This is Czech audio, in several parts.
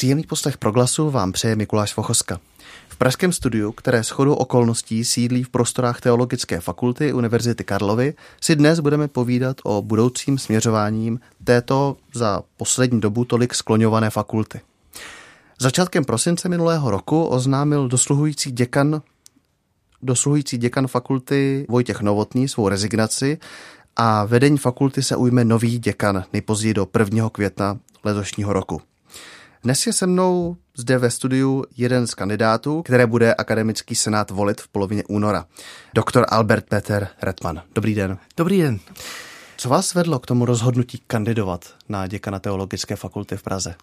Příjemný poslech proglasu vám přeje Mikuláš Vochoska. V pražském studiu, které shodou okolností sídlí v prostorách Teologické fakulty Univerzity Karlovy, si dnes budeme povídat o budoucím směřováním této za poslední dobu tolik skloňované fakulty. Začátkem prosince minulého roku oznámil dosluhující děkan dosluhující děkan fakulty Vojtěch Novotný svou rezignaci a vedení fakulty se ujme nový děkan nejpozději do 1. května letošního roku. Dnes je se mnou zde ve studiu jeden z kandidátů, které bude akademický senát volit v polovině února. Doktor Albert Peter Redman. Dobrý den. Dobrý den. Co vás vedlo k tomu rozhodnutí kandidovat na děkana Teologické fakulty v Praze?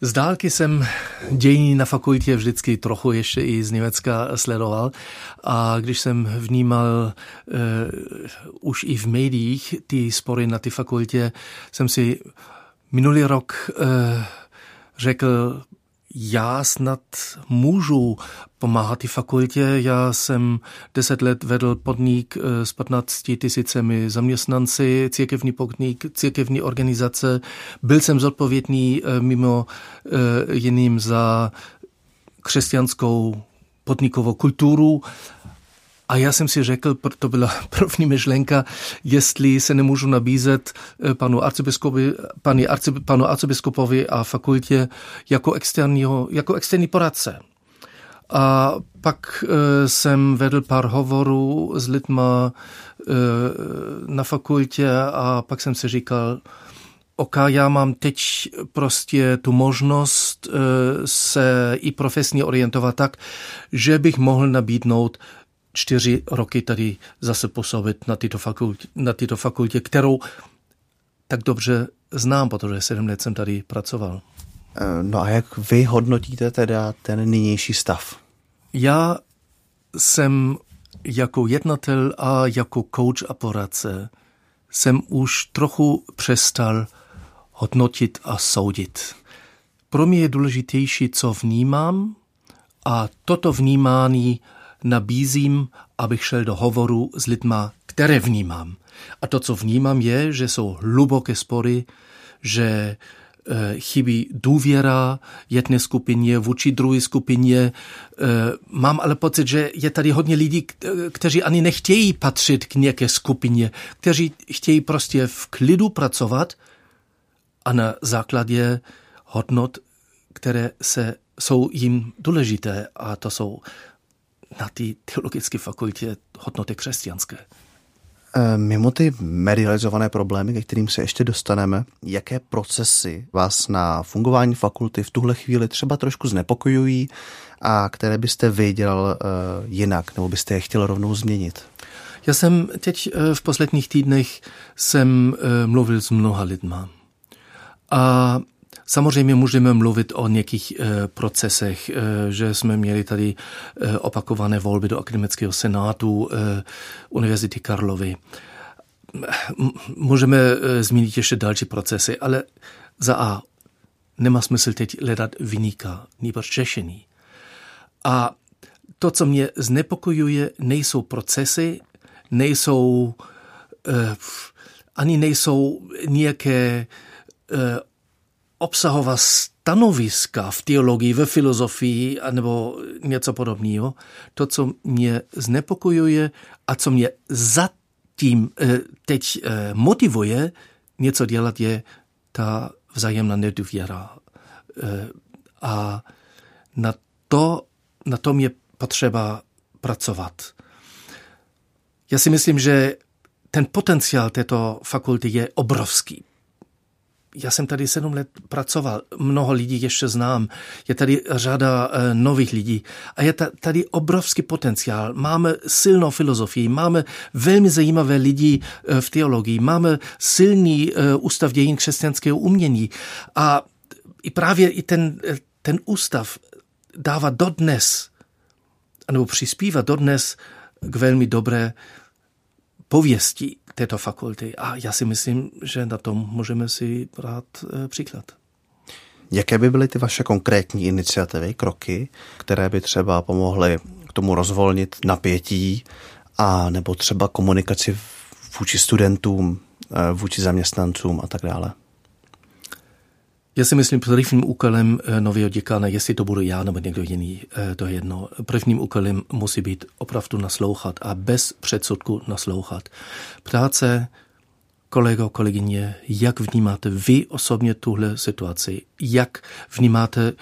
Z dálky jsem dějiny na fakultě vždycky trochu ještě i z Německa sledoval a když jsem vnímal uh, už i v médiích ty spory na ty fakultě, jsem si minulý rok uh, řekl, já snad můžu pomáhat té fakultě. Já jsem deset let vedl podnik eh, s 15 tisícemi zaměstnanci, církevní podnik, církevní organizace. Byl jsem zodpovědný eh, mimo eh, jiným za křesťanskou podnikovou kulturu a já jsem si řekl, to byla první myšlenka, jestli se nemůžu nabízet eh, panu arcibiskupovi, pani arci, panu arcibiskupovi a fakultě jako, externího, jako externí poradce. A pak e, jsem vedl pár hovorů s lidma e, na fakultě a pak jsem si říkal, OK, já mám teď prostě tu možnost se i profesně orientovat tak, že bych mohl nabídnout čtyři roky tady zase působit na tyto fakultě, na tyto fakultě kterou tak dobře znám, protože sedm let jsem tady pracoval. Eh, no a jak vy hodnotíte teda ten nynější stav? Já jsem jako jednatel a jako coach a poradce jsem už trochu přestal hodnotit a soudit. Pro mě je důležitější, co vnímám a toto vnímání nabízím, abych šel do hovoru s lidma, které vnímám. A to, co vnímám, je, že jsou hluboké spory, že e, chybí důvěra jedné skupině vůči druhé skupině. E, mám ale pocit, že je tady hodně lidí, kteří ani nechtějí patřit k nějaké skupině, kteří chtějí prostě v klidu pracovat a na základě hodnot, které se, jsou jim důležité a to jsou na té teologické fakultě hodnoty křesťanské. Eh, mimo ty medializované problémy, ke kterým se ještě dostaneme, jaké procesy vás na fungování fakulty v tuhle chvíli třeba trošku znepokojují a které byste vy dělal uh, jinak, nebo byste je chtěl rovnou změnit? Já jsem teď uh, v posledních týdnech jsem mluvil s mnoha lidma. A Samozřejmě můžeme mluvit o nějakých e, procesech, e, že jsme měli tady e, opakované volby do akademického senátu e, Univerzity Karlovy. Můžeme e, zmínit ještě další procesy, ale za A nemá smysl teď hledat vyníka, nebož řešení. A to, co mě znepokojuje, nejsou procesy, nejsou e, ani nejsou nějaké obsahová stanoviska v teologii, ve filozofii nebo něco podobného. To, co mě znepokojuje a co mě zatím eh, teď eh, motivuje něco dělat, je ta vzájemná nedůvěra. Eh, a na, to, na tom je potřeba pracovat. Já si myslím, že ten potenciál této fakulty je obrovský já jsem tady sedm let pracoval, mnoho lidí ještě znám, je tady řada e, nových lidí a je tady obrovský potenciál. Máme silnou filozofii, máme velmi zajímavé lidi e, v teologii, máme silný e, ústav dějin křesťanského umění a i právě i ten, ten ústav dává dodnes, nebo přispívá dodnes k velmi dobré pověsti této fakulty. A já si myslím, že na tom můžeme si brát eh, příklad. Jaké by byly ty vaše konkrétní iniciativy, kroky, které by třeba pomohly k tomu rozvolnit napětí a nebo třeba komunikaci vůči studentům, eh, vůči zaměstnancům a tak dále? Já si myslím, prvním úkolem nového děkána, jestli to budu já nebo někdo jiný, to je jedno. Prvním úkolem musí být opravdu naslouchat a bez předsudku naslouchat. Ptát se, kolego, kolegyně, jak vnímáte vy osobně tuhle situaci? Jak vnímáte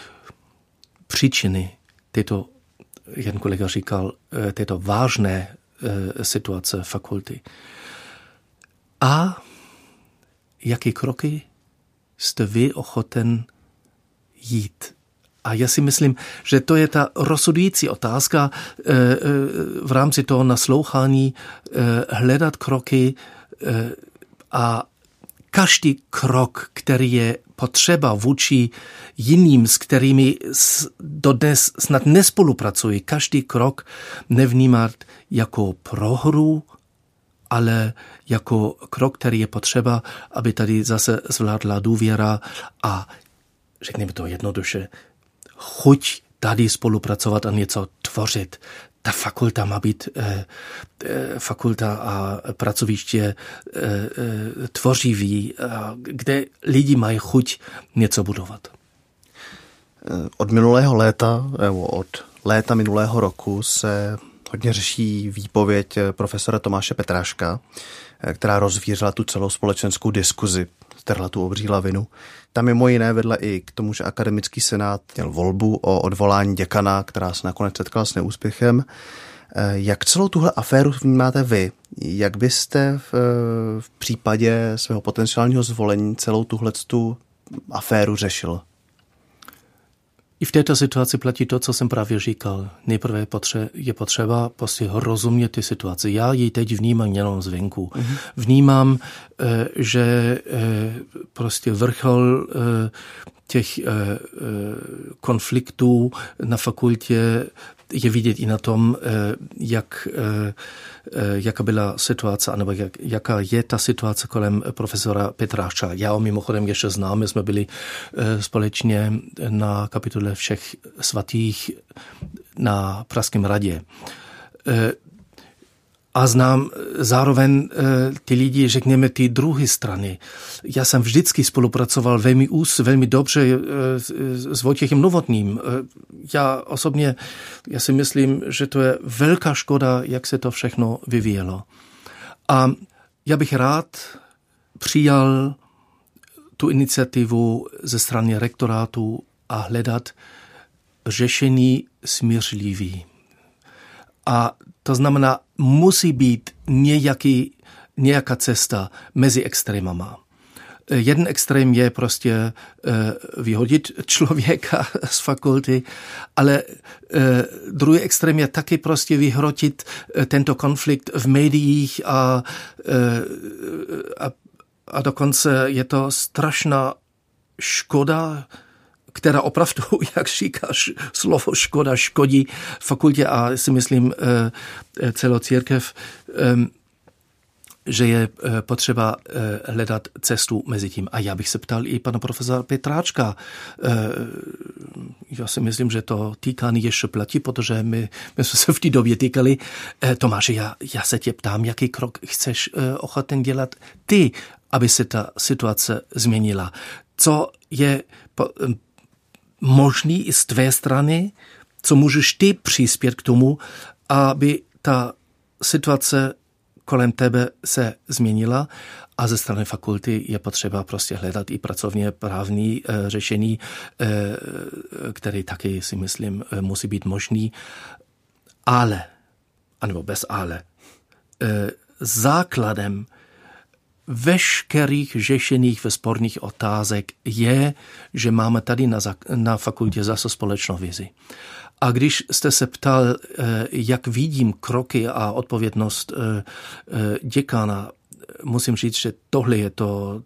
příčiny této, jen kolega říkal, eh, této vážné eh, situace fakulty? A jaké kroky jste vy ochoten jít? A já si myslím, že to je ta rozhodující otázka eh, v rámci toho naslouchání, hledat kroky, a každý krok, který je potřeba vůči jiným, s kterými dodnes snad nespolupracují, každý krok nevnímat jako prohru, ale jako krok, který je potřeba, aby tady zase zvládla důvěra a řekněme to jednoduše, chuť tady spolupracovat a něco tvořit ta fakulta má být eh, eh, fakulta a pracoviště eh, eh, tvořivý, eh, kde lidi mají chuť něco budovat. Eh, od minulého léta, nebo od léta minulého roku se hodně řeší výpověď profesora Tomáše Petráška, která rozvířila tu celou společenskou diskuzi, strhla tu obří lavinu. Tam mimo jiné vedla i k tomu, že akademický senát měl volbu o odvolání děkana, která se nakonec setkala s neúspěchem. Eh, jak celou tuhle aféru vnímáte vy? Jak byste v, v případě svého potenciálního zvolení celou tuhle aféru řešil? I v této situaci platí to, co jsem právě říkal. Nejprve je potřeba prostě rozumět ty situaci. Já ji teď vnímám jenom zvenku. Mm-hmm. Vnímám, eh, že eh, prostě vrchol eh, těch konfliktů na fakultě je vidět i na tom, jak Eh, jaká byla situace, nebo jak, jaká je ta situace kolem profesora Petráča. Já ho mimochodem ještě znám, my jsme byli eh, společně na kapitule všech svatých na Pražském radě. A znám zároveň ty lidi, řekněme, ty druhé strany. Já jsem vždycky spolupracoval velmi ús, velmi dobře s Vojtěchem Novotným. Já osobně, já si myslím, že to je velká škoda, jak se to všechno vyvíjelo. A já bych rád přijal tu iniciativu ze strany rektorátu a hledat řešení smířlivý. A to znamená, musí být nějaký, nějaká cesta mezi extrémama. Jeden extrém je prostě eh, vyhodit člověka z fakulty, ale eh, druhý extrém je taky prostě vyhrotit eh, tento konflikt v médiích a, a, a dokonce je to strašná škoda, která opravdu, jak říkáš, slovo škoda škodí fakultě a si myslím celou církev, že je potřeba hledat cestu mezi tím. A já bych se ptal i pana profesora Petráčka. Já si myslím, že to týkání ještě platí, protože my, my jsme se v té době týkali. Tomáši, já, já se tě ptám, jaký krok chceš ochoten dělat ty, aby se ta situace změnila. Co je možný i z tvé strany, co můžeš ty přispět k tomu, aby ta situace kolem tebe se změnila a ze strany fakulty je potřeba prostě hledat i pracovně právní e, řešení, e, který taky si myslím e, musí být možný. Ale, anebo bez ale, e, základem veškerých řešených ve sporných otázek je, že máme tady na, na fakultě zase společnou vizi. A když jste se ptal, eh, jak vidím kroky a odpovědnost eh, eh, děkana, musím říct, že tohle je to,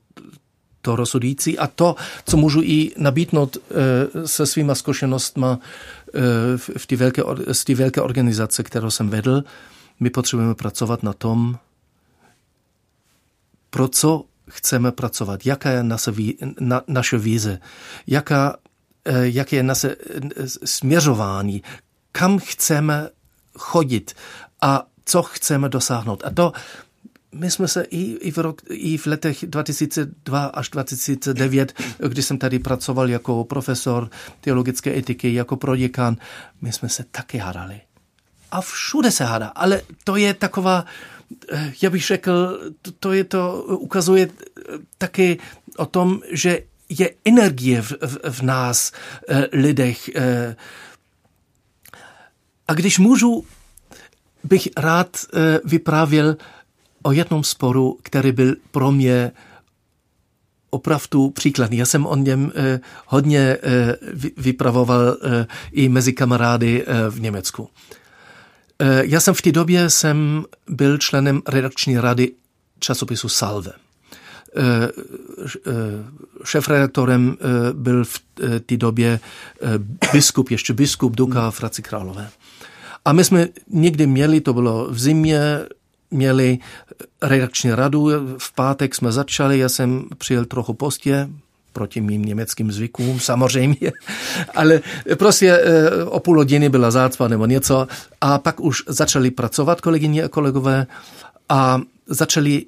to rozhodující a to, co můžu i nabídnout se svýma zkušenostma v té velké, z té velké organizace, kterou jsem vedl, my potřebujeme pracovat na tom, pro co chceme pracovat, jaká je naše, na, naše vize, jaká, eh, jaké je naše eh, směřování, kam chceme chodit a co chceme dosáhnout. A to my jsme se i, i, v rok, i v letech 2002 až 2009, když jsem tady pracoval jako profesor teologické etiky, jako proděkan, my jsme se taky hádali. A všude se hádá, ale to je taková, já bych řekl, to je to, ukazuje taky o tom, že je energie v, v, v nás, eh, lidech. Eh. A když můžu, bych rád vyprávěl o jednom sporu, který byl pro mě opravdu příkladný. Já jsem o něm eh, hodně eh, vypravoval eh, i mezi kamarády eh, v Německu. Eh, já jsem v té době jsem byl členem redakční rady časopisu Salve. Eh, eh, šéfredaktorem byl v té době biskup, ještě biskup Duka Fraci Králové. A my jsme někdy měli, to bylo v zimě, měli redakční radu. V pátek jsme začali, já jsem přijel trochu postě, proti mým německým zvykům samozřejmě, ale prostě eh, o půl hodiny byla zácpa nebo něco a pak už začali pracovat kolegyně a kolegové a začali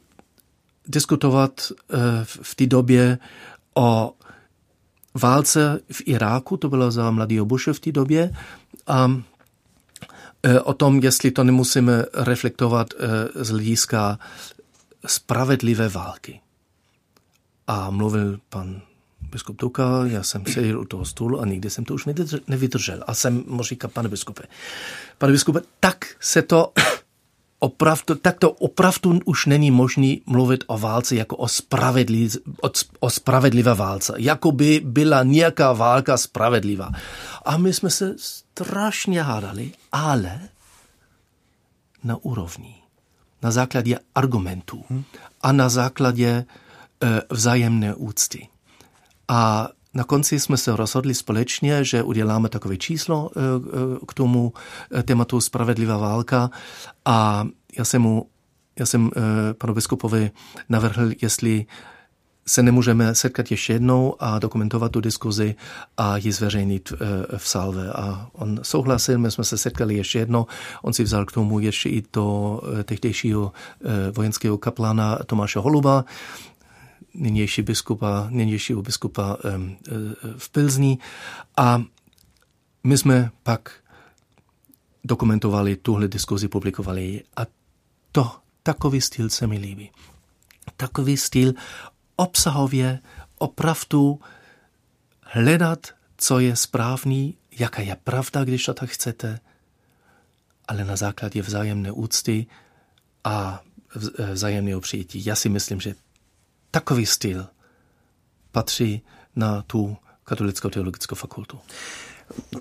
diskutovat eh, v té době o válce v Iráku, to bylo za mladého Bushe v té době a Eh, o tom, jestli to nemusíme reflektovat z hlediska spravedlivé války. A mluvil pan biskup Tuka, já jsem seděl u toho stůlu a nikdy jsem to už nevydržel. A jsem mu říkal, pane biskupe, pane biskupe, tak se to opravdu, tak to opravdu už není možný mluvit o válce jako o, spravedlí, o, o spravedlivé válce. Jako by byla nějaká válka spravedlivá. A my jsme se strašně hádali, ale na úrovni, na základě argumentů a na základě e, vzájemné úcty. A na konci jsme se rozhodli společně, že uděláme takové číslo e, e, k tomu e, tématu spravedlivá válka. A já jsem mu, já jsem panu biskupovi navrhl, jestli se nemůžeme setkat ještě jednou a dokumentovat tu diskuzi a ji zveřejnit v salve. A on souhlasil, my jsme se setkali ještě jednou, on si vzal k tomu ještě i to tehdejšího vojenského kaplana Tomáše Holuba, nynější biskupa, nynějšího biskupa e, v Pilzní a my jsme pak dokumentovali tuhle diskuzi, publikovali ji a to, takový styl se mi líbí. Takový styl obsahově opravdu hledat, co je správný, jaká je pravda, když to tak chcete, ale na základě vzájemné úcty a vzájemného přijetí. Já si myslím, že takový styl patří na tu katolickou teologickou fakultu.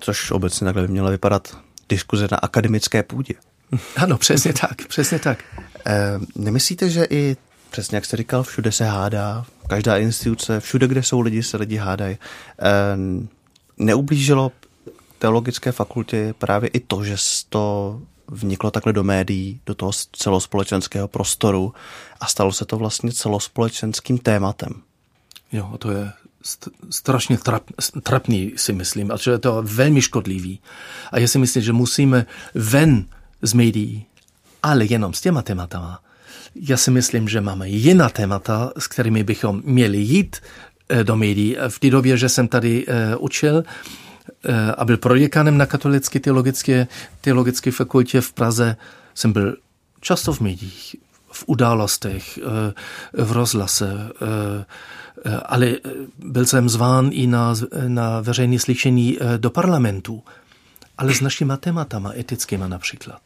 Což obecně takhle by měla vypadat diskuze na akademické půdě. Ano, přesně tak, přesně tak. E, nemyslíte, že i přesně jak jste říkal, všude se hádá, každá instituce, všude, kde jsou lidi, se lidi hádají. E, neublížilo teologické fakultě právě i to, že to vniklo takhle do médií, do toho celospolečenského prostoru a stalo se to vlastně celospolečenským tématem. Jo, a to je strašně trap, trapný, si myslím, a že je to velmi škodlivý. A já si myslím, že musíme ven z médií, ale jenom s těma tématama. Já si myslím, že máme jiná témata, s kterými bychom měli jít eh, do médií. V té době, že jsem tady uh, učil, Eh, a byl proděkanem na katolické teologické, teologické fakultě v Praze, jsem byl často v médiích, v událostech, eh, v rozhlase, eh, ale byl jsem zván i na, na veřejné slyšení do parlamentu, ale s našimi tématama etickými například.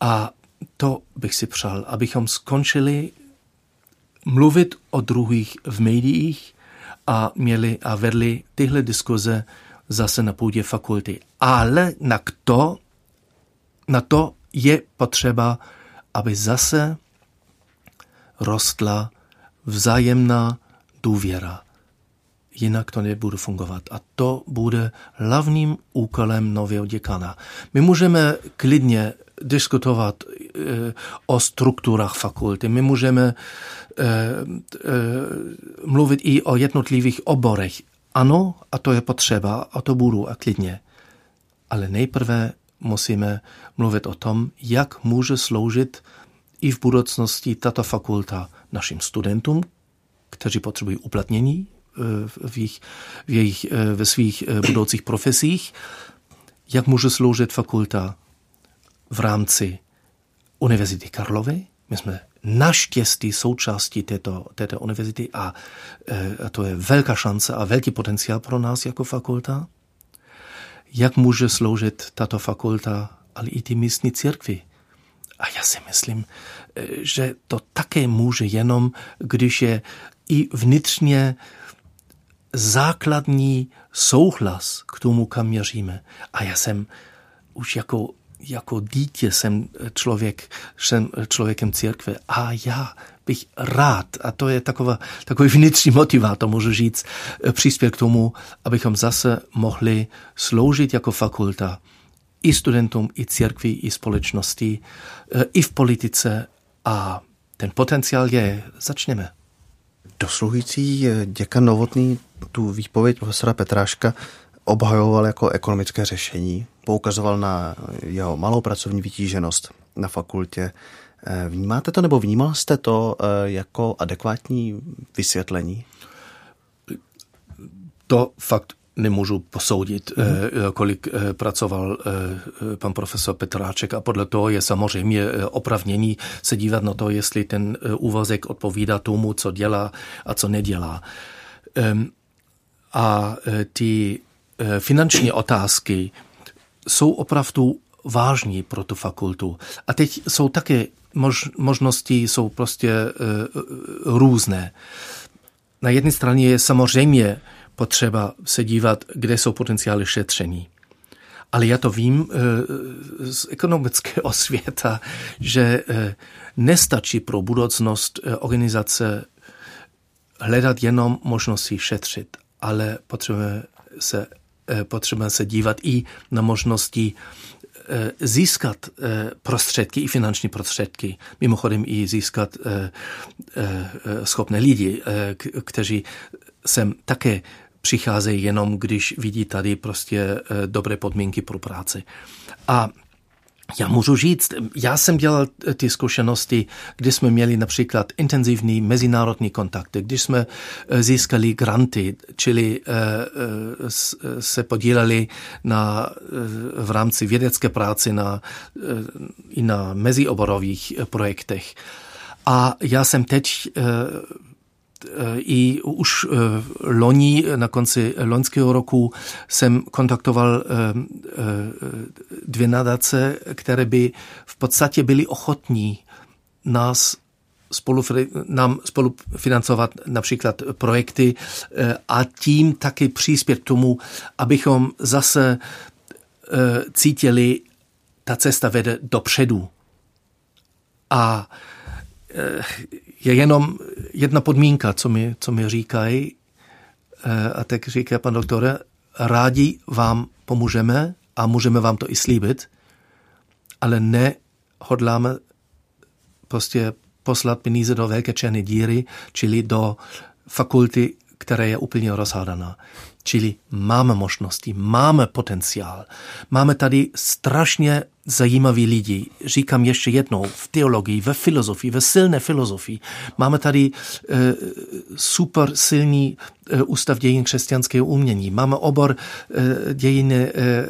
A to bych si přál, abychom skončili mluvit o druhých v médiích a měli a vedli tyhle diskuze zase na půdě fakulty. Ale na to, na to je potřeba, aby zase rostla vzájemná důvěra. Jinak to nebude fungovat. A to bude hlavním úkolem nového děkana. My můžeme klidně diskutovat e, o strukturách fakulty. My můžeme e, e, mluvit i o jednotlivých oborech. Ano, a to je potřeba, a to budu a klidně. Ale nejprve musíme mluvit o tom, jak může sloužit i v budoucnosti tato fakulta našim studentům, kteří potřebují uplatnění v, jejich, v jejich, ve svých budoucích profesích, jak může sloužit fakulta v rámci Univerzity Karlovy. My jsme naštěstí součástí této, této univerzity a, a to je velká šance a velký potenciál pro nás jako fakulta. Jak může sloužit tato fakulta, ale i ty místní církvy. A já si myslím, že to také může jenom, když je i vnitřně základní souhlas k tomu, kam měříme. A já jsem už jako, jako dítě jsem člověk, jsem člověkem církve a já bych rád, a to je taková, takový vnitřní motivátor, můžu říct, přispět k tomu, abychom zase mohli sloužit jako fakulta i studentům, i církvi, i společnosti, i v politice a ten potenciál je, začněme. Dosluhující děkan Novotný tu výpověď profesora Petráška obhajoval jako ekonomické řešení. Poukazoval na jeho malou pracovní vytíženost na fakultě. Eh, vnímáte to nebo vnímal jste to eh, jako adekvátní vysvětlení? To fakt nemůžu posoudit, mm. kolik pracoval pan profesor Petráček a podle toho je samozřejmě opravnění se dívat na to, jestli ten úvazek odpovídá tomu, co dělá a co nedělá. Ehm, a ty finanční otázky jsou opravdu vážní pro tu fakultu. A teď jsou také mož, možnosti, jsou prostě e, různé. Na jedné straně je samozřejmě potřeba se dívat, kde jsou potenciály šetření. Ale já to vím z ekonomického světa, že nestačí pro budoucnost organizace hledat jenom možnosti šetřit ale potřebujeme se, potřebujeme se dívat i na možnosti eh, získat eh, prostředky, i finanční prostředky, mimochodem i získat schopné lidi, kteří sem také přicházejí jenom, když vidí tady prostě dobré podmínky pro práci. A já můžu říct, já jsem dělal ty zkušenosti, kdy jsme měli například intenzivní mezinárodní kontakty, když jsme eh, získali granty, čili eh, eh, se podíleli na, v rámci vědecké práce na, i na mezioborových projektech. A já jsem teď i už eh, loni, na konci loňského roku, jsem kontaktoval eh, eh, dvě nadace, které by v podstatě byly ochotní nás spolu, nám spolufinancovat například projekty a tím taky příspět k tomu, abychom zase cítili, ta cesta vede dopředu. A je jenom jedna podmínka, co mi, co mi říkají, eh, a tak říká pan doktore, rádi vám pomůžeme a můžeme vám to i slíbit, ale nehodláme prostě poslat peníze do velké černé díry, čili do fakulty, která je úplně rozhádaná. Čili máme možnosti, máme potenciál. Máme tady strašně zajímaví lidi. Říkám ještě jednou, v teologii, ve filozofii, ve silné filozofii. Máme tady e, super silný e, ústav dějin křesťanského umění. Máme obor e, dějiny e, e,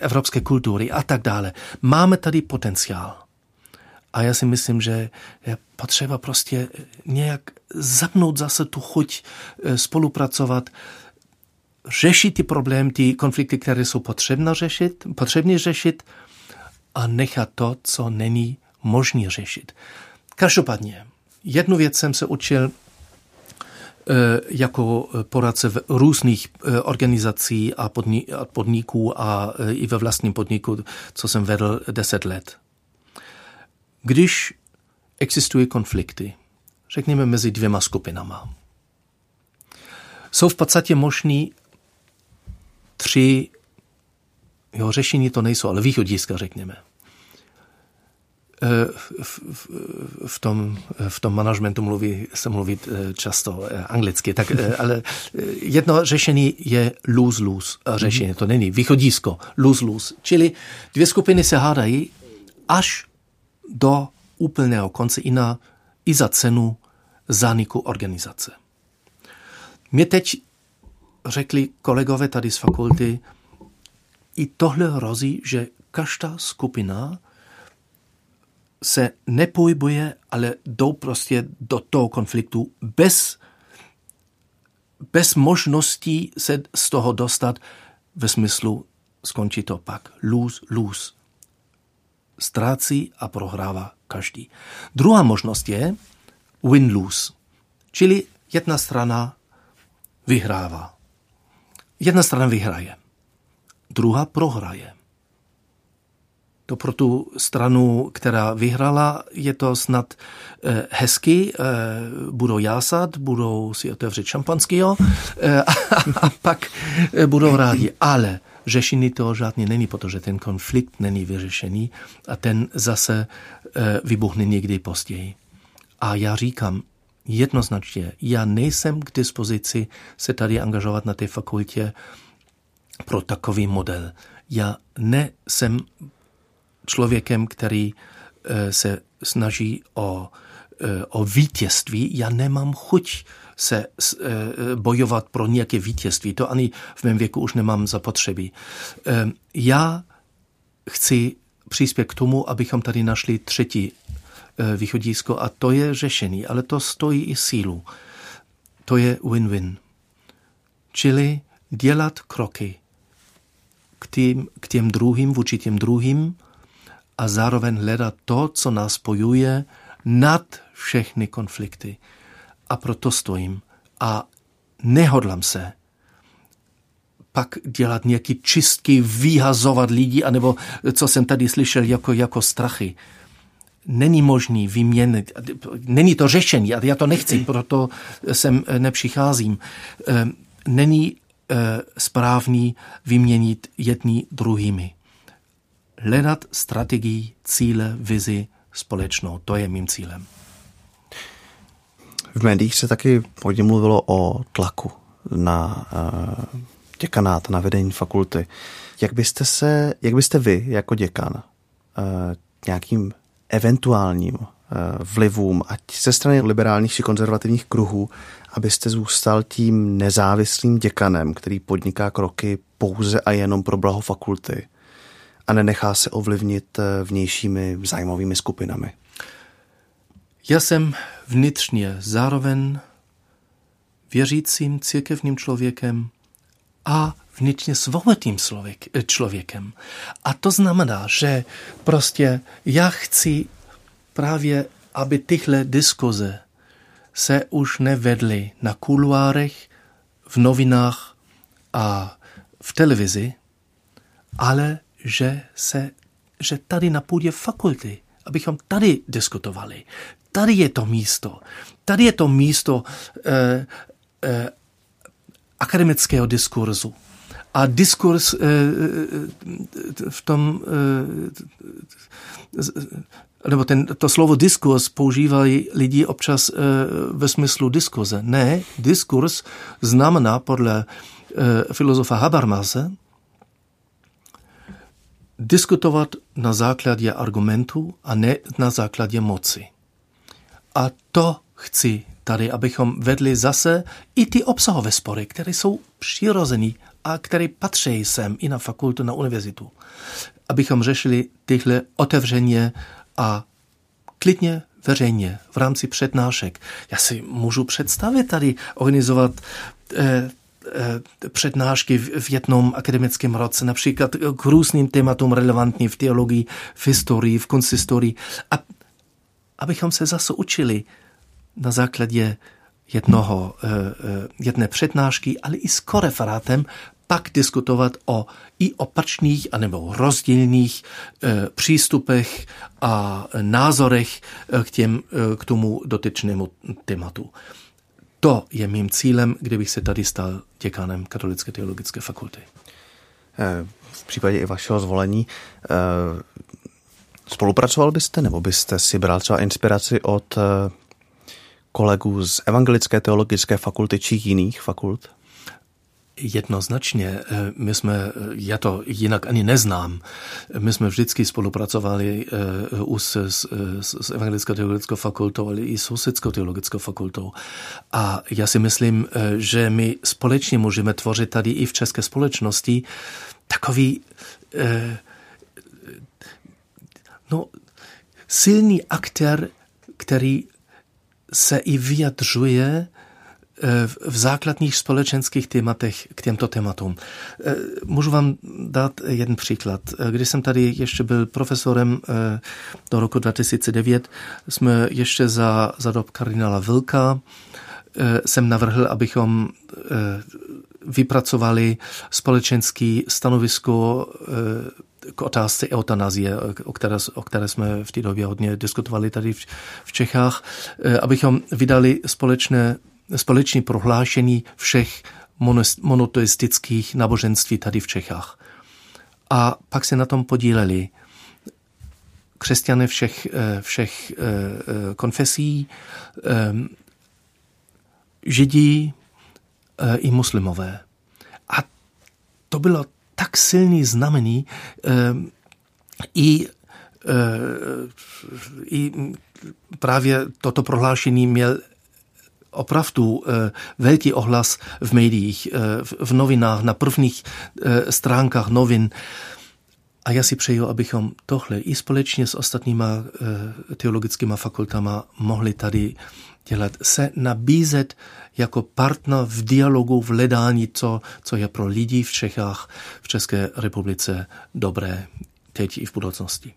evropské kultury a tak dále. Máme tady potenciál. A já si myslím, že je potřeba prostě nějak zapnout zase tu chuť eh, spolupracovat, řešit ty problémy, ty konflikty, které jsou potřebné řešit, potřebné řešit a nechat to, co není možné řešit. Každopádně, jednu věc jsem se učil eh, jako poradce v různých eh, organizací a podniků a i ve vlastním podniku, co jsem vedl deset let. Když existují konflikty, řekněme mezi dvěma skupinama, jsou v podstatě možný tři, jeho řešení to nejsou, ale východiska, řekněme. E, v, v, v, tom, v tom managementu mluví, se mluví e, často e, anglicky, tak, ale jedno řešení je lose-lose řešení, to není východisko, lose-lose. Čili dvě skupiny se hádají, až do úplného konce i, na, i za cenu zániku organizace. Mě teď řekli kolegové tady z fakulty, i tohle hrozí, že každá skupina se nepojbuje, ale jdou prostě do toho konfliktu bez, bez možností se z toho dostat ve smyslu skončí to pak lose, lose. Ztrácí a prohrává každý. Druhá možnost je win-lose, čili jedna strana vyhrává. Jedna strana vyhraje, druhá prohraje. To pro tu stranu, která vyhrala, je to snad eh, hezky, eh, budou jásat, budou si otevřít šampanského eh, a, a pak eh, budou rádi. Ale řešení toho žádný není, protože ten konflikt není vyřešený a ten zase eh, vybuchne někdy později. A já říkám, jednoznačně, já nejsem k dispozici se tady angažovat na té fakultě pro takový model. Já nejsem člověkem, který eh, se snaží o, eh, o vítězství. Já nemám chuť se eh, bojovat pro nějaké vítězství. To ani v mém věku už nemám zapotřebí. Já chci přispět k tomu, abychom tady našli třetí východisko a to je řešení, ale to stojí i sílu. To je win-win. Čili dělat kroky k těm, k těm druhým, vůči těm druhým, a zároveň hledat to, co nás spojuje nad všechny konflikty. A proto stojím a nehodlám se pak dělat nějaký čistky, vyhazovat lidi, anebo co jsem tady slyšel jako, jako strachy. Není možný vyměnit, není to řešení, a já to nechci, proto sem nepřicházím. Ehm, není eh, správný vyměnit jedni druhými hledat strategii, cíle, vizi společnou. To je mým cílem. V médiích se taky hodně mluvilo o tlaku na uh, děkanát, na vedení fakulty. Jak byste se, jak byste vy jako děkan uh, nějakým eventuálním uh, vlivům, ať ze strany liberálních či konzervativních kruhů, abyste zůstal tím nezávislým děkanem, který podniká kroky pouze a jenom pro blaho fakulty, a nenechá se ovlivnit eh, vnějšími zájmovými skupinami. Já jsem vnitřně zároveň věřícím církevním člověkem a vnitřně svobodným eh, člověkem. A to znamená, že prostě já chci právě, aby tyhle diskuze se už nevedly na kuluárech, v novinách a v televizi, ale že, se, že tady na půdě fakulty, abychom tady diskutovali. Tady je to místo. Tady je to místo eh, eh, akademického diskurzu. A diskurs eh, eh v tom, eh, nebo ten, to slovo diskurs používají lidi občas eh, ve smyslu diskuze. Ne, diskurs znamená podle eh, filozofa Habermase, diskutovat na základě argumentů a ne na základě moci. A to chci tady, abychom vedli zase i ty obsahové spory, které jsou přirozený a které patří sem i na fakultu, na univerzitu. Abychom řešili tyhle otevřeně a klidně veřejně v rámci přednášek. Já si můžu představit tady organizovat eh, Eh, přednášky v jednom akademickém roce, například k různým tématům relevantní v teologii, v historii, v konsistorii. A abychom se zase učili na základě jednoho, eh, eh, jedné přednášky, ale i s koreferátem pak diskutovat o i opačných anebo rozdílných e, přístupech a názorech k, těm, k tomu dotyčnému tématu. To je mým cílem, kdybych se tady stal děkanem Katolické teologické fakulty. Eh, v případě i vašeho zvolení eh, spolupracoval byste nebo byste si bral třeba inspiraci od eh, kolegů z Evangelické teologické fakulty či jiných fakult? Jednoznačně. My jsme, já to jinak ani neznám, my jsme vždycky spolupracovali už s, s Evangelickou teologickou fakultou, ale i s Husickou teologickou fakultou. A já si myslím, že my společně můžeme tvořit tady i v české společnosti takový no, silný aktér, který se i vyjadřuje e, v základních společenských tématech k těmto tématům. E, můžu vám dát jeden příklad. E, když jsem tady ještě byl profesorem do roku 2009, jsme ještě za, za dob kardinála Vilka jsem navrhl, abychom vypracovali společenský stanovisko k otázce eutanazie, o které, o které jsme v té době hodně diskutovali tady v, v Čechách, eh, abychom vydali společné, společné prohlášení všech monoteistických náboženství tady v Čechách. A pak se na tom podíleli křesťané všech, eh, všech eh, konfesí, židí i muslimové. A to bylo tak silný znamení ehm, i, eh, i právě toto prohlášení měl opravdu eh, velký ohlas v médiích, eh, v novinách, na prvních stránkách novin. A já si přeju, abychom tohle i společně s ostatníma teologickými fakultama mohli tady dělat, se nabízet jako partner v dialogu, v hledání, co, co je pro lidi v Čechách, v České republice dobré teď i v budoucnosti.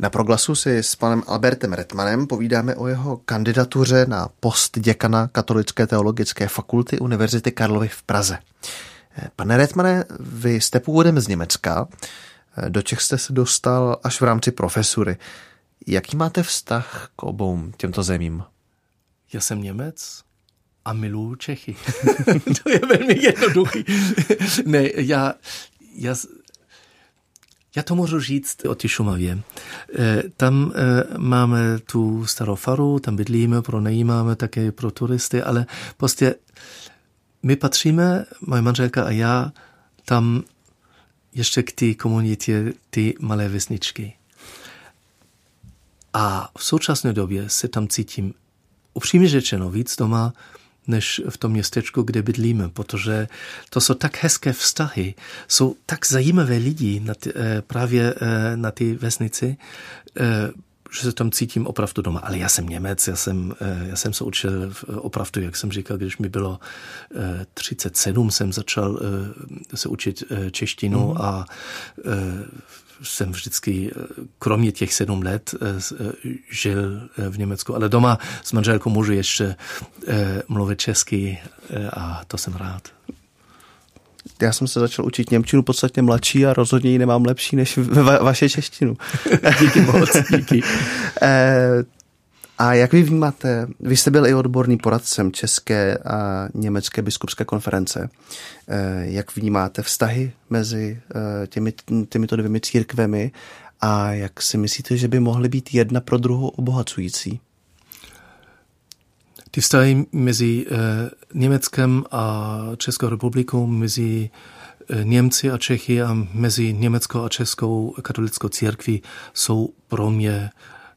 Na proglasu si s panem Albertem Retmanem povídáme o jeho kandidatuře na post děkana Katolické teologické fakulty Univerzity Karlovy v Praze. Pane Retmane, vy jste původem z Německa, do Čech jste se dostal až v rámci profesury. Jaký máte vztah k obou těmto zemím? Já jsem Němec a miluju Čechy. to je velmi jednoduchý. ne, já, já já to můžu říct o té Šumavě. E, tam e, máme tu starou faru, tam bydlíme, pronajímáme také pro turisty, ale prostě my patříme, moje manželka a já, tam ještě k té komunitě ty malé vesničky. A v současné době se tam cítím upřímně řečeno víc doma, než v tom městečku, kde bydlíme, protože to jsou tak hezké vztahy, jsou tak zajímavé lidi na ty, eh, právě eh, na ty vesnici, eh, že se tam cítím opravdu doma. Ale já jsem Němec, já jsem, já jsem se učil opravdu, jak jsem říkal, když mi bylo 37, jsem začal se učit češtinu mm. a jsem vždycky, kromě těch sedm let, žil v Německu, ale doma s manželkou můžu ještě mluvit česky a to jsem rád já jsem se začal učit Němčinu podstatně mladší a rozhodně ji nemám lepší než va- vaše češtinu. díky moc, díky. A jak vy vnímáte, vy jste byl i odborný poradcem České a Německé biskupské konference. Eh, jak vnímáte vztahy mezi eh, těmi, těmito dvěmi církvemi a jak si myslíte, že by mohly být jedna pro druhou obohacující? Ty vztahy mezi eh, Německem a Českou republikou, mezi Němci a Čechy a mezi Německou a Českou katolickou církví jsou pro mě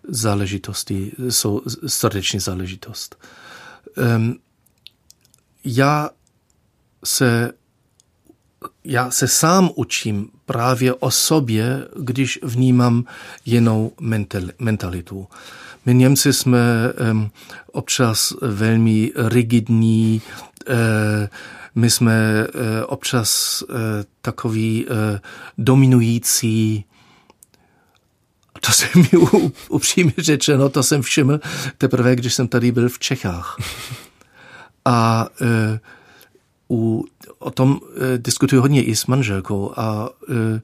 záležitosti, jsou srdeční záležitost. Um, já se já se sám učím právě o sobě, když vnímám jinou mentalitu. My Němci jsme um, občas velmi rigidní, uh, my jsme uh, občas uh, takový uh, dominující, to se mi upřímně řečeno, to jsem všiml teprve, když jsem tady byl v Čechách. A uh, u, o tom uh, diskutuji hodně i s manželkou a uh,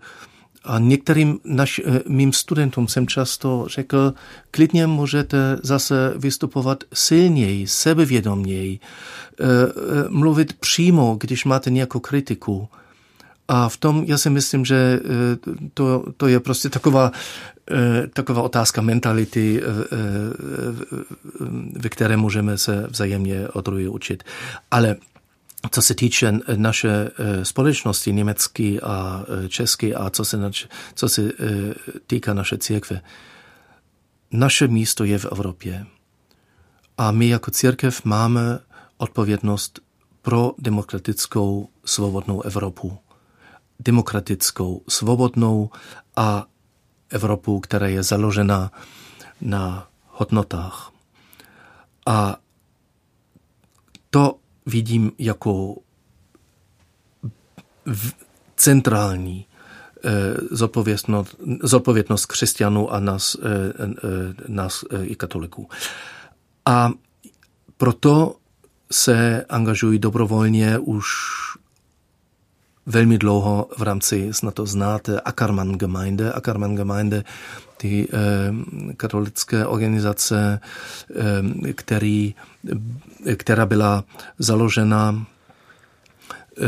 a některým naš, eh, mým studentům jsem často řekl, klidně můžete zase vystupovat silněji, sebevědoměji, eh, eh, mluvit přímo, když máte nějakou kritiku. A v tom já si myslím, že to, to je prostě taková, taková otázka mentality, ve které můžeme se vzájemně od druhé učit. Ale co se týče naše společnosti německé a české a co se, co se týká naše církve, naše místo je v Evropě. A my jako církev máme odpovědnost pro demokratickou svobodnou Evropu. Demokratickou, svobodnou a Evropu, která je založena na hodnotách. A to vidím jako centrální eh, zodpovědnost, křesťanů a nás, eh, eh, nás i katoliků. A proto se angažují dobrovolně už velmi dlouho v rámci, snad to znáte, Ackermann Gemeinde. Ackermann Gemeinde ty eh, katolické organizace, eh, který, která byla založena eh,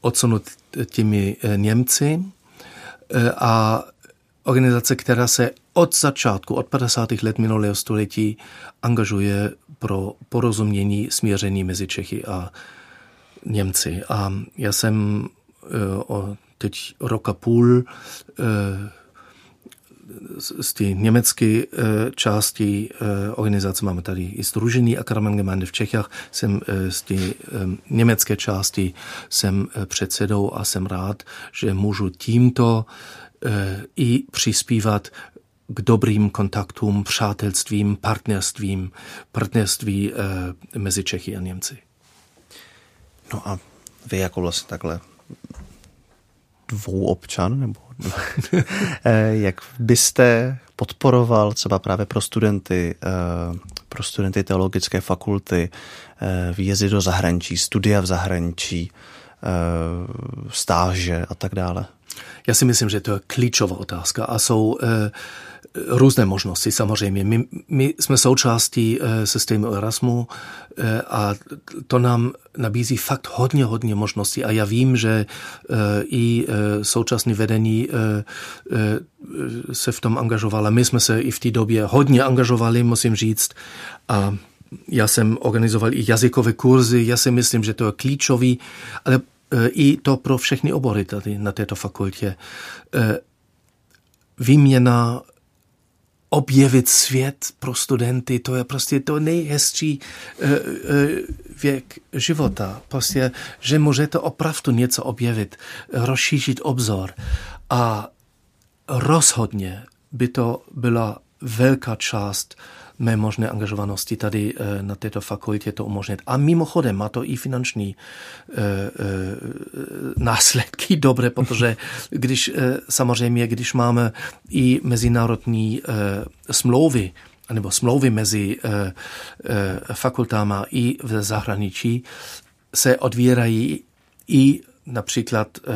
odsunut těmi Němci a organizace, která se od začátku, od 50. let minulého století angažuje pro porozumění směření mezi Čechy a Němci. A já jsem teď roka půl z té německé eh, části eh, organizace máme tady i Združení Akademie v Čechách, jsem eh, z té německé části jsem předsedou a jsem rád, že můžu tímto i přispívat k dobrým kontaktům, přátelstvím, partnerstvím, partnerství mezi Čechy a Němci. No a vy jako vlastně takhle dvou občan, nebo Eh, jak byste podporoval třeba právě pro studenty, eh, pro studenty teologické fakulty eh, výjezdy do zahraničí, studia v zahraničí, stáže a tak dále? Já si myslím, že to je klíčová otázka a jsou různé možnosti samozřejmě. My, my jsme součástí e, systému Erasmu e, a to nám nabízí fakt hodně, hodně možností a já vím, že e, i současné vedení se v tom angažovalo. My jsme se i v té době hodně angažovali, musím říct, a já jsem organizoval i jazykové kurzy, já si myslím, že to je klíčový, ale i to pro všechny obory tady na této fakultě. Výměna objevit svět pro studenty, to je prostě to nejhezčí uh, uh, věk života. Prostě, že můžete opravdu něco objevit, rozšířit obzor. A rozhodně by to byla velká část mé možné angažovanosti tady eh, na této fakultě to umožnit. A mimochodem má to i finanční e, e, následky dobré, protože když samozřejmě, když máme i mezinárodní smlouvy, nebo smlouvy mezi fakultama i v zahraničí, se odvírají i například eh,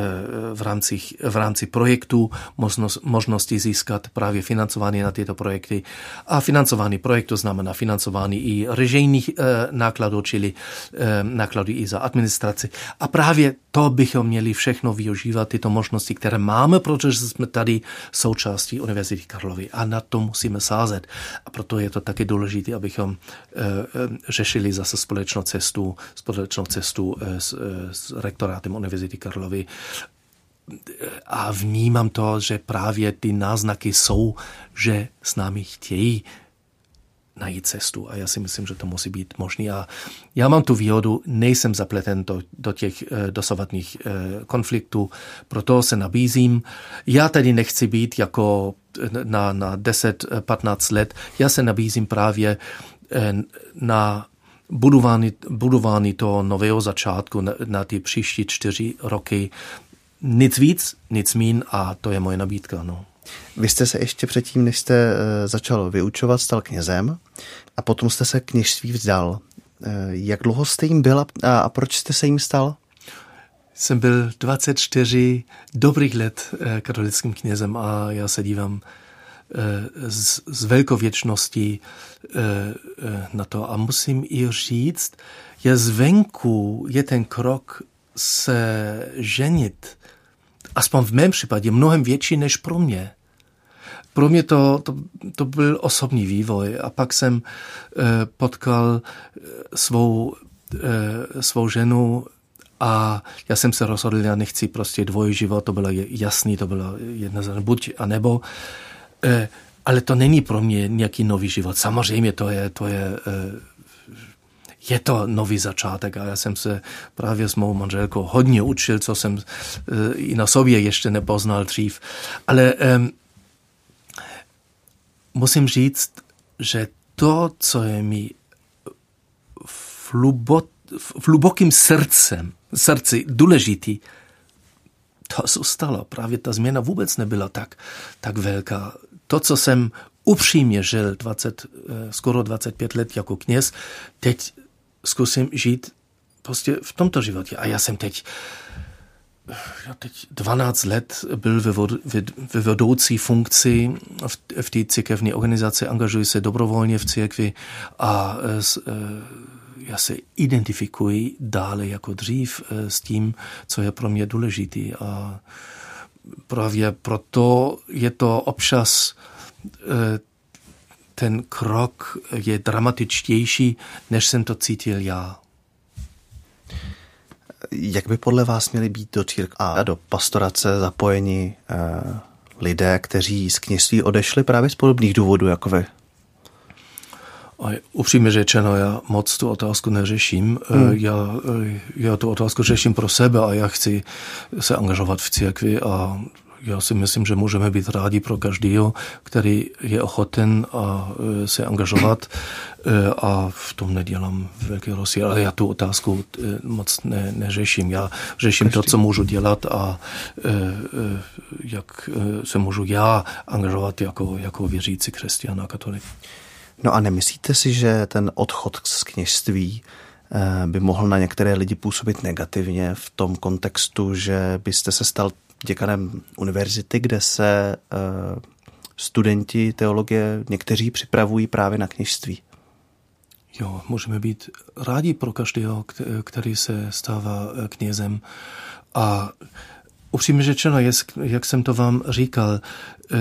v rámci, v rámci projektu možnost, možnosti získat právě financování na tyto projekty. A financování projektu znamená financování i režijných eh, nákladů, čili eh, nákladů i za administraci. A právě to bychom měli všechno využívat, tyto možnosti, které máme, protože jsme tady součástí Univerzity Karlovy a na to musíme sázet. A proto je to taky důležité, abychom řešili zase společnou cestu, společnou cestu s, s rektorátem Univerzity Univerzity Karlovy a vnímám to, že právě ty náznaky jsou, že s námi chtějí najít cestu a já si myslím, že to musí být možné. A já mám tu výhodu, nejsem zapleten do, do těch eh, dosavatních eh, konfliktů, proto se nabízím. Já tady nechci být jako na, na 10-15 let, já se nabízím právě eh, na budování, budování toho nového začátku na, na ty příští čtyři roky. Nic víc, nic mín a to je moje nabídka. No. Vy jste se ještě předtím, než jste eh, začal vyučovat, stal knězem a potom jste se kněžství vzdal. Eh, jak dlouho jste jim byl a proč jste se jim stal? Jsem byl 24 dobrých let eh, katolickým knězem a já se dívám z, z velkověčností eh, eh, na to. A musím i říct, je zvenku je ten krok se ženit, aspoň v mém případě, mnohem větší než pro mě. Pro mě to, to, to byl osobní vývoj a pak jsem eh, potkal svou, svou ženu a já jsem se rozhodl, já nechci prostě dvoj život, to bylo jasný, to bylo z buď a nebo. E, ale to není pro mě nějaký nový život. Samozřejmě to je, to je, e, je to nový začátek a já jsem se právě s mou manželkou hodně učil, co jsem e, i na sobě ještě nepoznal dřív. Ale musím říct, že to, co je mi v, hlubot, v hlubokým srdcem, srdci důležitý, to zůstalo. Právě ta změna vůbec nebyla tak, tak velká to, co jsem upřímně žil 20, eh, skoro 25 let jako kněz, teď zkusím žít prostě v tomto životě. A já jsem teď já teď 12 let byl ve, ve vedoucí funkci v, v té církevní organizaci, angažuji se dobrovolně v církvi a eh, já se identifikuji dále jako dřív eh, s tím, co je pro mě důležitý. A právě proto je to občas e, ten krok je dramatičtější, než jsem to cítil já. Jak by podle vás měli být do církve a do pastorace zapojeni eh, lidé, kteří z kněžství odešli právě z podobných důvodů jako vy? A upřímně řečeno, já moc tu otázku neřeším. Hmm. Já, já tu otázku řeším pro sebe a já chci se angažovat v církvi a já si myslím, že můžeme být rádi pro každého, který je ochoten a e, se angažovat e, a v tom nedělám velké rozdíl, ale já tu otázku e, moc ne, neřeším. Já řeším Každý. to, co můžu dělat a jak se můžu já angažovat jako, jako věřící křesťan a katolik. No a nemyslíte si, že ten odchod z kněžství by mohl na některé lidi působit negativně v tom kontextu, že byste se stal děkanem univerzity, kde se uh, studenti teologie někteří připravují právě na kněžství. Jo, můžeme být rádi pro každého, který se stává eh, knězem. A upřímně řečeno, jak jsem to vám říkal, eh,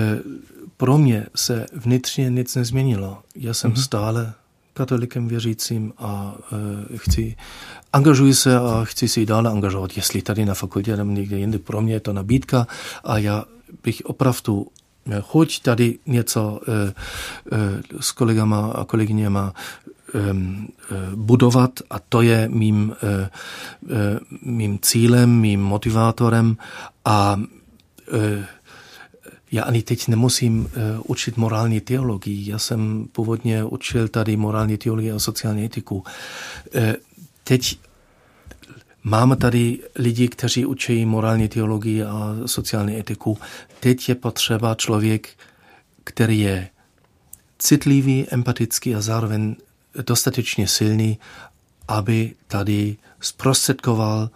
pro mě se vnitřně nic nezměnilo. Já jsem mm-hmm. stále katolikem věřícím a e, chci, angažuji se a chci se i dále angažovat, jestli tady na fakultě nebo někde jinde. Pro mě je to nabídka a já bych opravdu chuť tady něco e, e, s kolegama a kolegyněma e, budovat a to je mým, mým cílem, mým motivátorem a já ani teď nemusím uh, učit morální teologii. Já jsem původně učil tady morální teologii a sociální etiku. Uh, teď máme tady lidi, kteří učí morální teologii a sociální etiku. Teď je potřeba člověk, který je citlivý, empatický a zároveň dostatečně silný, aby tady zprostředkoval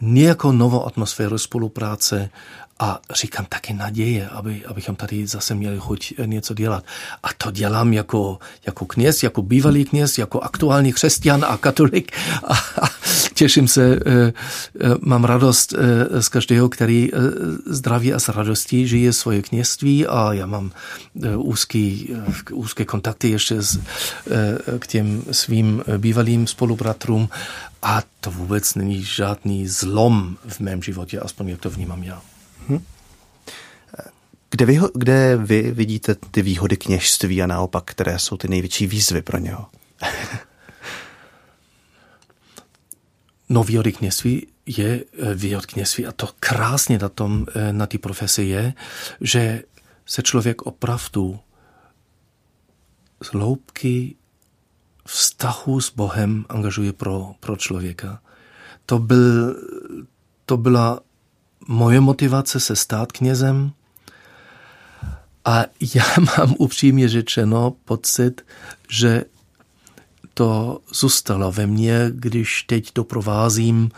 nějakou novou atmosféru spolupráce a říkám taky naděje, aby, abychom tady zase měli chuť něco dělat. A to dělám jako, jako kněz, jako bývalý kněz, jako aktuální křesťan a katolik a, a těším se, e, e, mám radost z každého, který zdraví a s radostí žije svoje kněství a já mám úzký, úzké kontakty ještě s, k těm svým bývalým spolubratrům a to vůbec není žádný zlom v mém životě, aspoň jak to vnímám já. Kde, vy, kde vy vidíte ty výhody kněžství a naopak, které jsou ty největší výzvy pro něho? no výhody kněžství je eh, výhod kněžství a to krásně na tom, eh, na té profesi je, že se člověk opravdu z hloubky vztahu s Bohem angažuje pro, pro člověka. To, byl, to byla moje motivace se stát knězem a já mám upřímně řečeno pocit, že to zůstalo ve mně, když teď doprovázím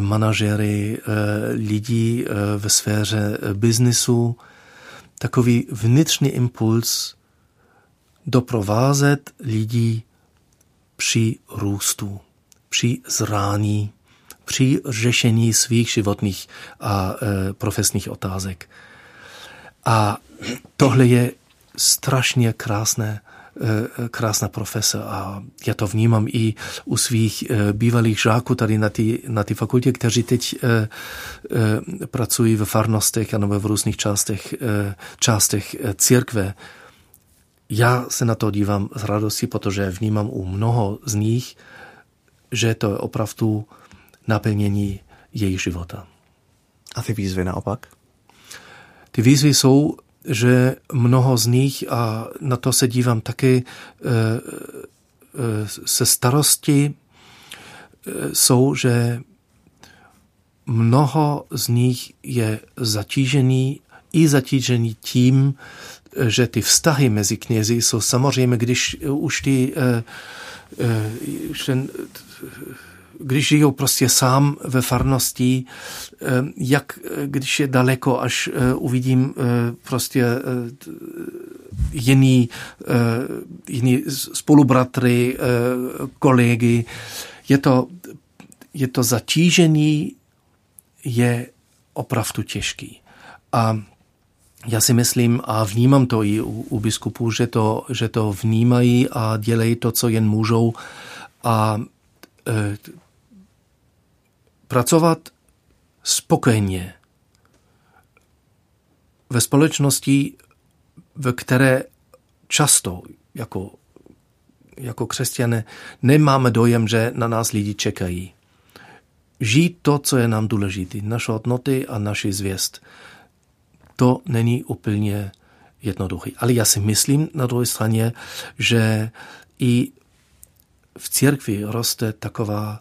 manažery eh, lidí eh, ve sféře eh, biznisu, takový vnitřní impuls doprovázet lidi při růstu, při zrání, při řešení svých životních a profesních otázek. A tohle je strašně krásné, e, krásná profese a já to vnímám i u svých e, bývalých žáků tady na té na fakultě, kteří teď e, e, pracují ve farnostech nebo v různých částech, částech církve. Já se na to dívám s radostí, protože vnímám u mnoho z nich, že to je opravdu naplnění jejich života. A ty výzvy naopak? Ty výzvy jsou, že mnoho z nich, a na to se dívám taky eh, eh, se starosti, eh, jsou, že mnoho z nich je zatížený i zatížený tím, že ty vztahy mezi knězi jsou samozřejmě, když už ty ten, když žijou prostě sám ve farnosti, jak když je daleko, až uvidím prostě jiný, jiný spolubratry, kolegy, je to, je to zatížení, je opravdu těžký. A já si myslím a vnímám to i u, u biskupů, že to, že to vnímají a dělají to, co jen můžou a pracovat spokojeně ve společnosti, ve které často jako, jako křesťané nemáme dojem, že na nás lidi čekají. Žít to, co je nám důležité, naše hodnoty a naši zvěst to není úplně jednoduchý. Ale já si myslím na druhé straně, že i v církvi roste taková,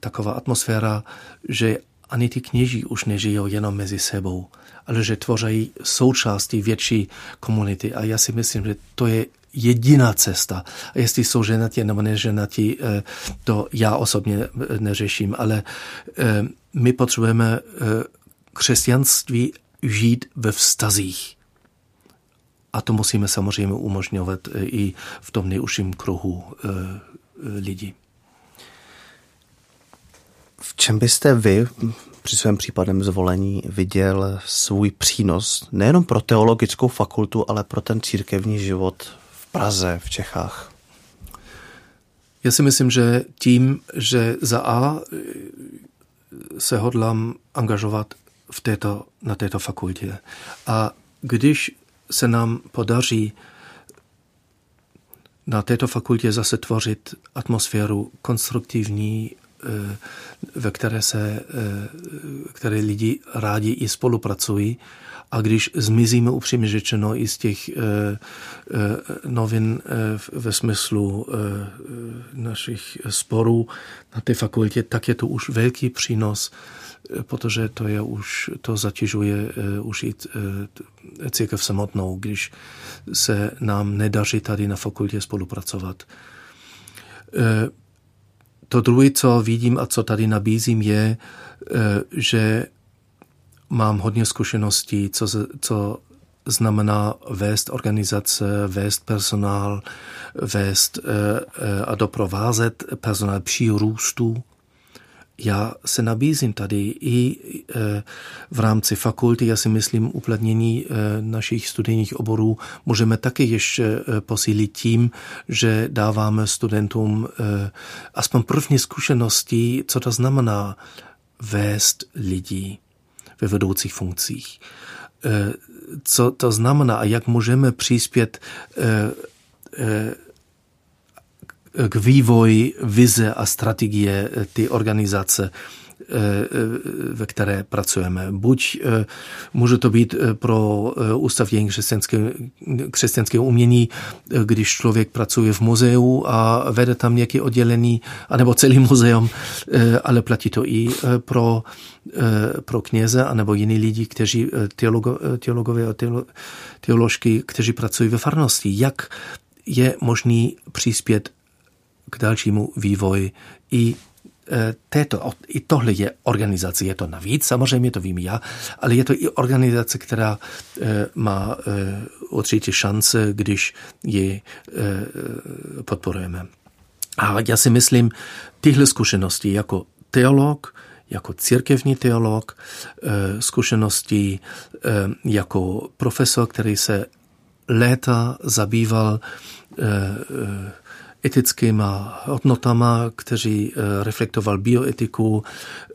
taková atmosféra, že ani ty kněží už nežijou jenom mezi sebou, ale že tvoří součástí větší komunity. A já si myslím, že to je jediná cesta. A jestli jsou ženatí nebo neženatí, eh, to já osobně neřeším, ale eh, my potřebujeme křesťanství žít ve vztazích. A to musíme samozřejmě umožňovat eh, i v tom nejužším kruhu lidí. V čem byste vy při svém případem zvolení viděl svůj přínos nejenom pro teologickou fakultu, ale pro ten církevní život v Praze, v Čechách? Já si myslím, že tím, že za A se hodlám angažovat v této, na této fakultě. A když se nám podaří na této fakultě zase tvořit atmosféru konstruktivní ve které se, které lidi rádi i spolupracují. A když zmizíme upřímně řečeno i z těch novin ve smyslu našich sporů na té fakultě, tak je to už velký přínos protože to je už, to zatěžuje už i církev samotnou, když se nám nedaří tady na fakultě spolupracovat. To druhé, co vidím a co tady nabízím, je, že mám hodně zkušeností, co, co znamená vést organizace, vést personál, vést a doprovázet personál při růstu já se nabízím tady i e, v rámci fakulty, já si myslím, uplatnění e, našich studijních oborů můžeme taky ještě e, posílit tím, že dáváme studentům aspoň první zkušenosti, co to znamená vést lidí ve vedoucích funkcích. Co to znamená a jak můžeme přispět k vývoji vize a strategie eh, ty organizace, eh, eh, ve které pracujeme. Buď může to být pro Ústav dějin křesťanského umění, když člověk pracuje v muzeu a vede tam nějaký oddělený, anebo celý muzeum, ale platí to i pro, pro kněze, anebo jiný lidi, kteří teologo, teologové a teoložky, kteří pracují ve farnosti. Jak je možný přispět k dalšímu vývoji i e, této, i tohle je organizace, je to navíc, samozřejmě to vím já, ale je to i organizace, která e, má e, určitě šance, když ji podporujeme. A já si myslím, tyhle zkušenosti jako teolog, jako církevní teolog, zkušenosti jako profesor, který se léta zabýval etickýma hodnotama, kteří eh, reflektoval bioetiku,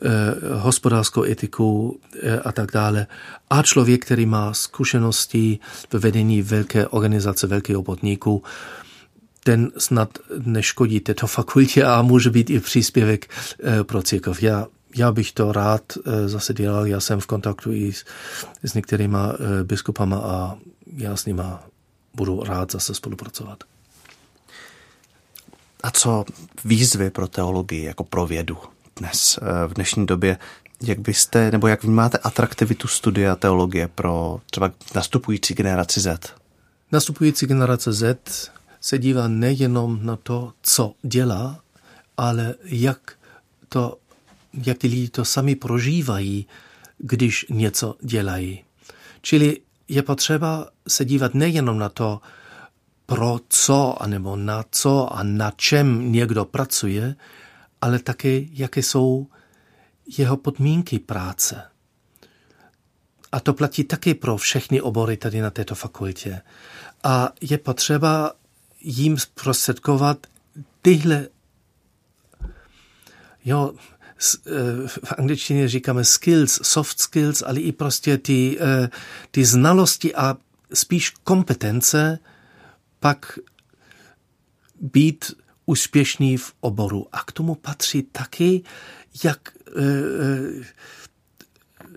eh, hospodářskou etiku eh, a tak dále. A člověk, který má zkušenosti ve vedení velké organizace, velkého podniku, ten snad neškodí této fakultě a může být i příspěvek pro církev. Já, já bych to rád zase dělal, já jsem v kontaktu i s, s některýma biskupama a já s nima budu rád zase spolupracovat. A co výzvy pro teologii jako pro vědu dnes, eh, v dnešní době? Jak byste, nebo jak vnímáte atraktivitu studia teologie pro třeba nastupující generaci Z? Nastupující generace Z se dívá nejenom na to, co dělá, ale jak, to, jak ty lidi to sami prožívají, když něco dělají. Čili je potřeba se dívat nejenom na to, pro co, anebo na co a na čem někdo pracuje, ale také, jaké jsou jeho podmínky práce. A to platí taky pro všechny obory tady na této fakultě. A je potřeba jim zprostředkovat tyhle, jo, eh, v angličtině říkáme skills, soft skills, ale i prostě ty, eh, ty znalosti a spíš kompetence, pak být úspěšný v oboru. A k tomu patří taky, jak eh, eh,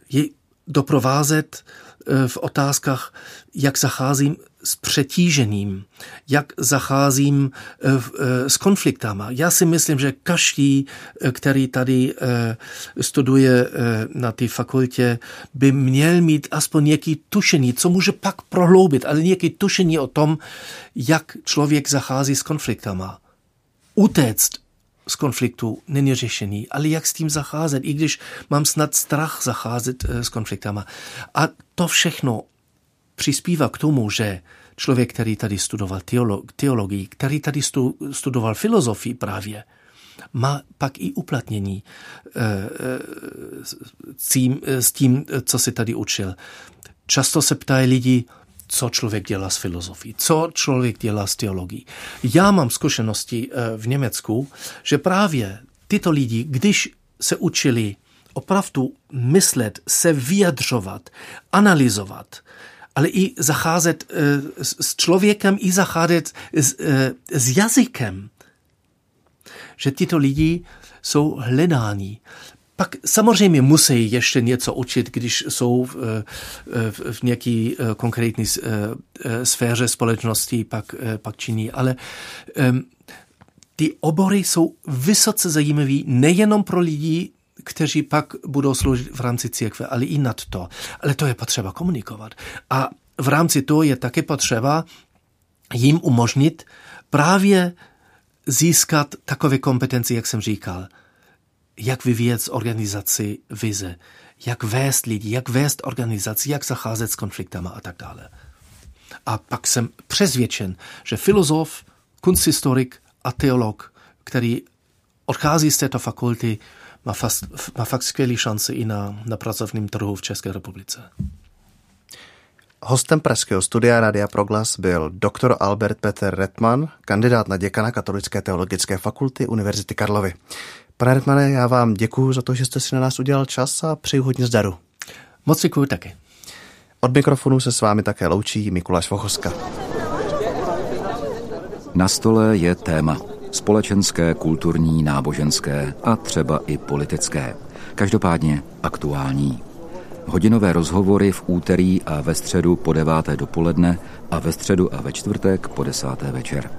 je doprovázet eh, v otázkách, jak zacházím s přetížením, jak zacházím eh, eh, s konfliktama. Já si myslím, že každý, eh, který tady studuje na té fakultě, by měl mít aspoň nějaký tušení, co může pak prohloubit, ale nějaký tušení o tom, jak člověk zachází s konfliktama. Utéct z konfliktu není řešení, ale jak s tím zacházet, i když mám snad strach zacházet s konfliktama. A to všechno přispívá k tomu, že člověk, který tady studoval teolog, teologii, který tady stu, studoval filozofii právě, má pak i uplatnění e, s, tím, s tím, co si tady učil. Často se ptají lidi, co člověk dělá s filozofií, co člověk dělá s teologií. Já mám zkušenosti eh, v Německu, že právě tyto lidi, když se učili opravdu myslet, se vyjadřovat, analyzovat, ale i zacházet eh, s člověkem, i zacházet s, eh, s jazykem. že tyto lidi jsou hledáni. Pak samozřejmě musí ještě něco učit, když jsou v, v, v nějaké konkrétní sféře společnosti, pak, pak činí. Ale ty obory jsou vysoce zajímavé nejenom pro lidi, kteří pak budou sloužit v rámci církve, ale i nad to. Ale to je potřeba komunikovat. A v rámci toho je také potřeba jim umožnit právě získat takové kompetence, jak jsem říkal, jak vyvíjet z organizaci vize, jak vést lidi, jak vést organizaci, jak zacházet s konfliktama a tak dále. A pak jsem přesvědčen, že filozof, kunsthistorik a teolog, který odchází z této fakulty, má, fast, má fakt skvělé šance i na, na pracovním trhu v České republice. Hostem Pražského studia Radia Proglas byl doktor Albert Peter Redman, kandidát na děkana Katolické teologické fakulty Univerzity Karlovy. Pane Redmane, já vám děkuji za to, že jste si na nás udělal čas a přeju hodně zdaru. Moc děkuji taky. Od mikrofonu se s vámi také loučí Mikuláš Vochoska. Na stole je téma společenské, kulturní, náboženské a třeba i politické. Každopádně aktuální. Hodinové rozhovory v úterý a ve středu po deváté dopoledne a ve středu a ve čtvrtek po desáté večer.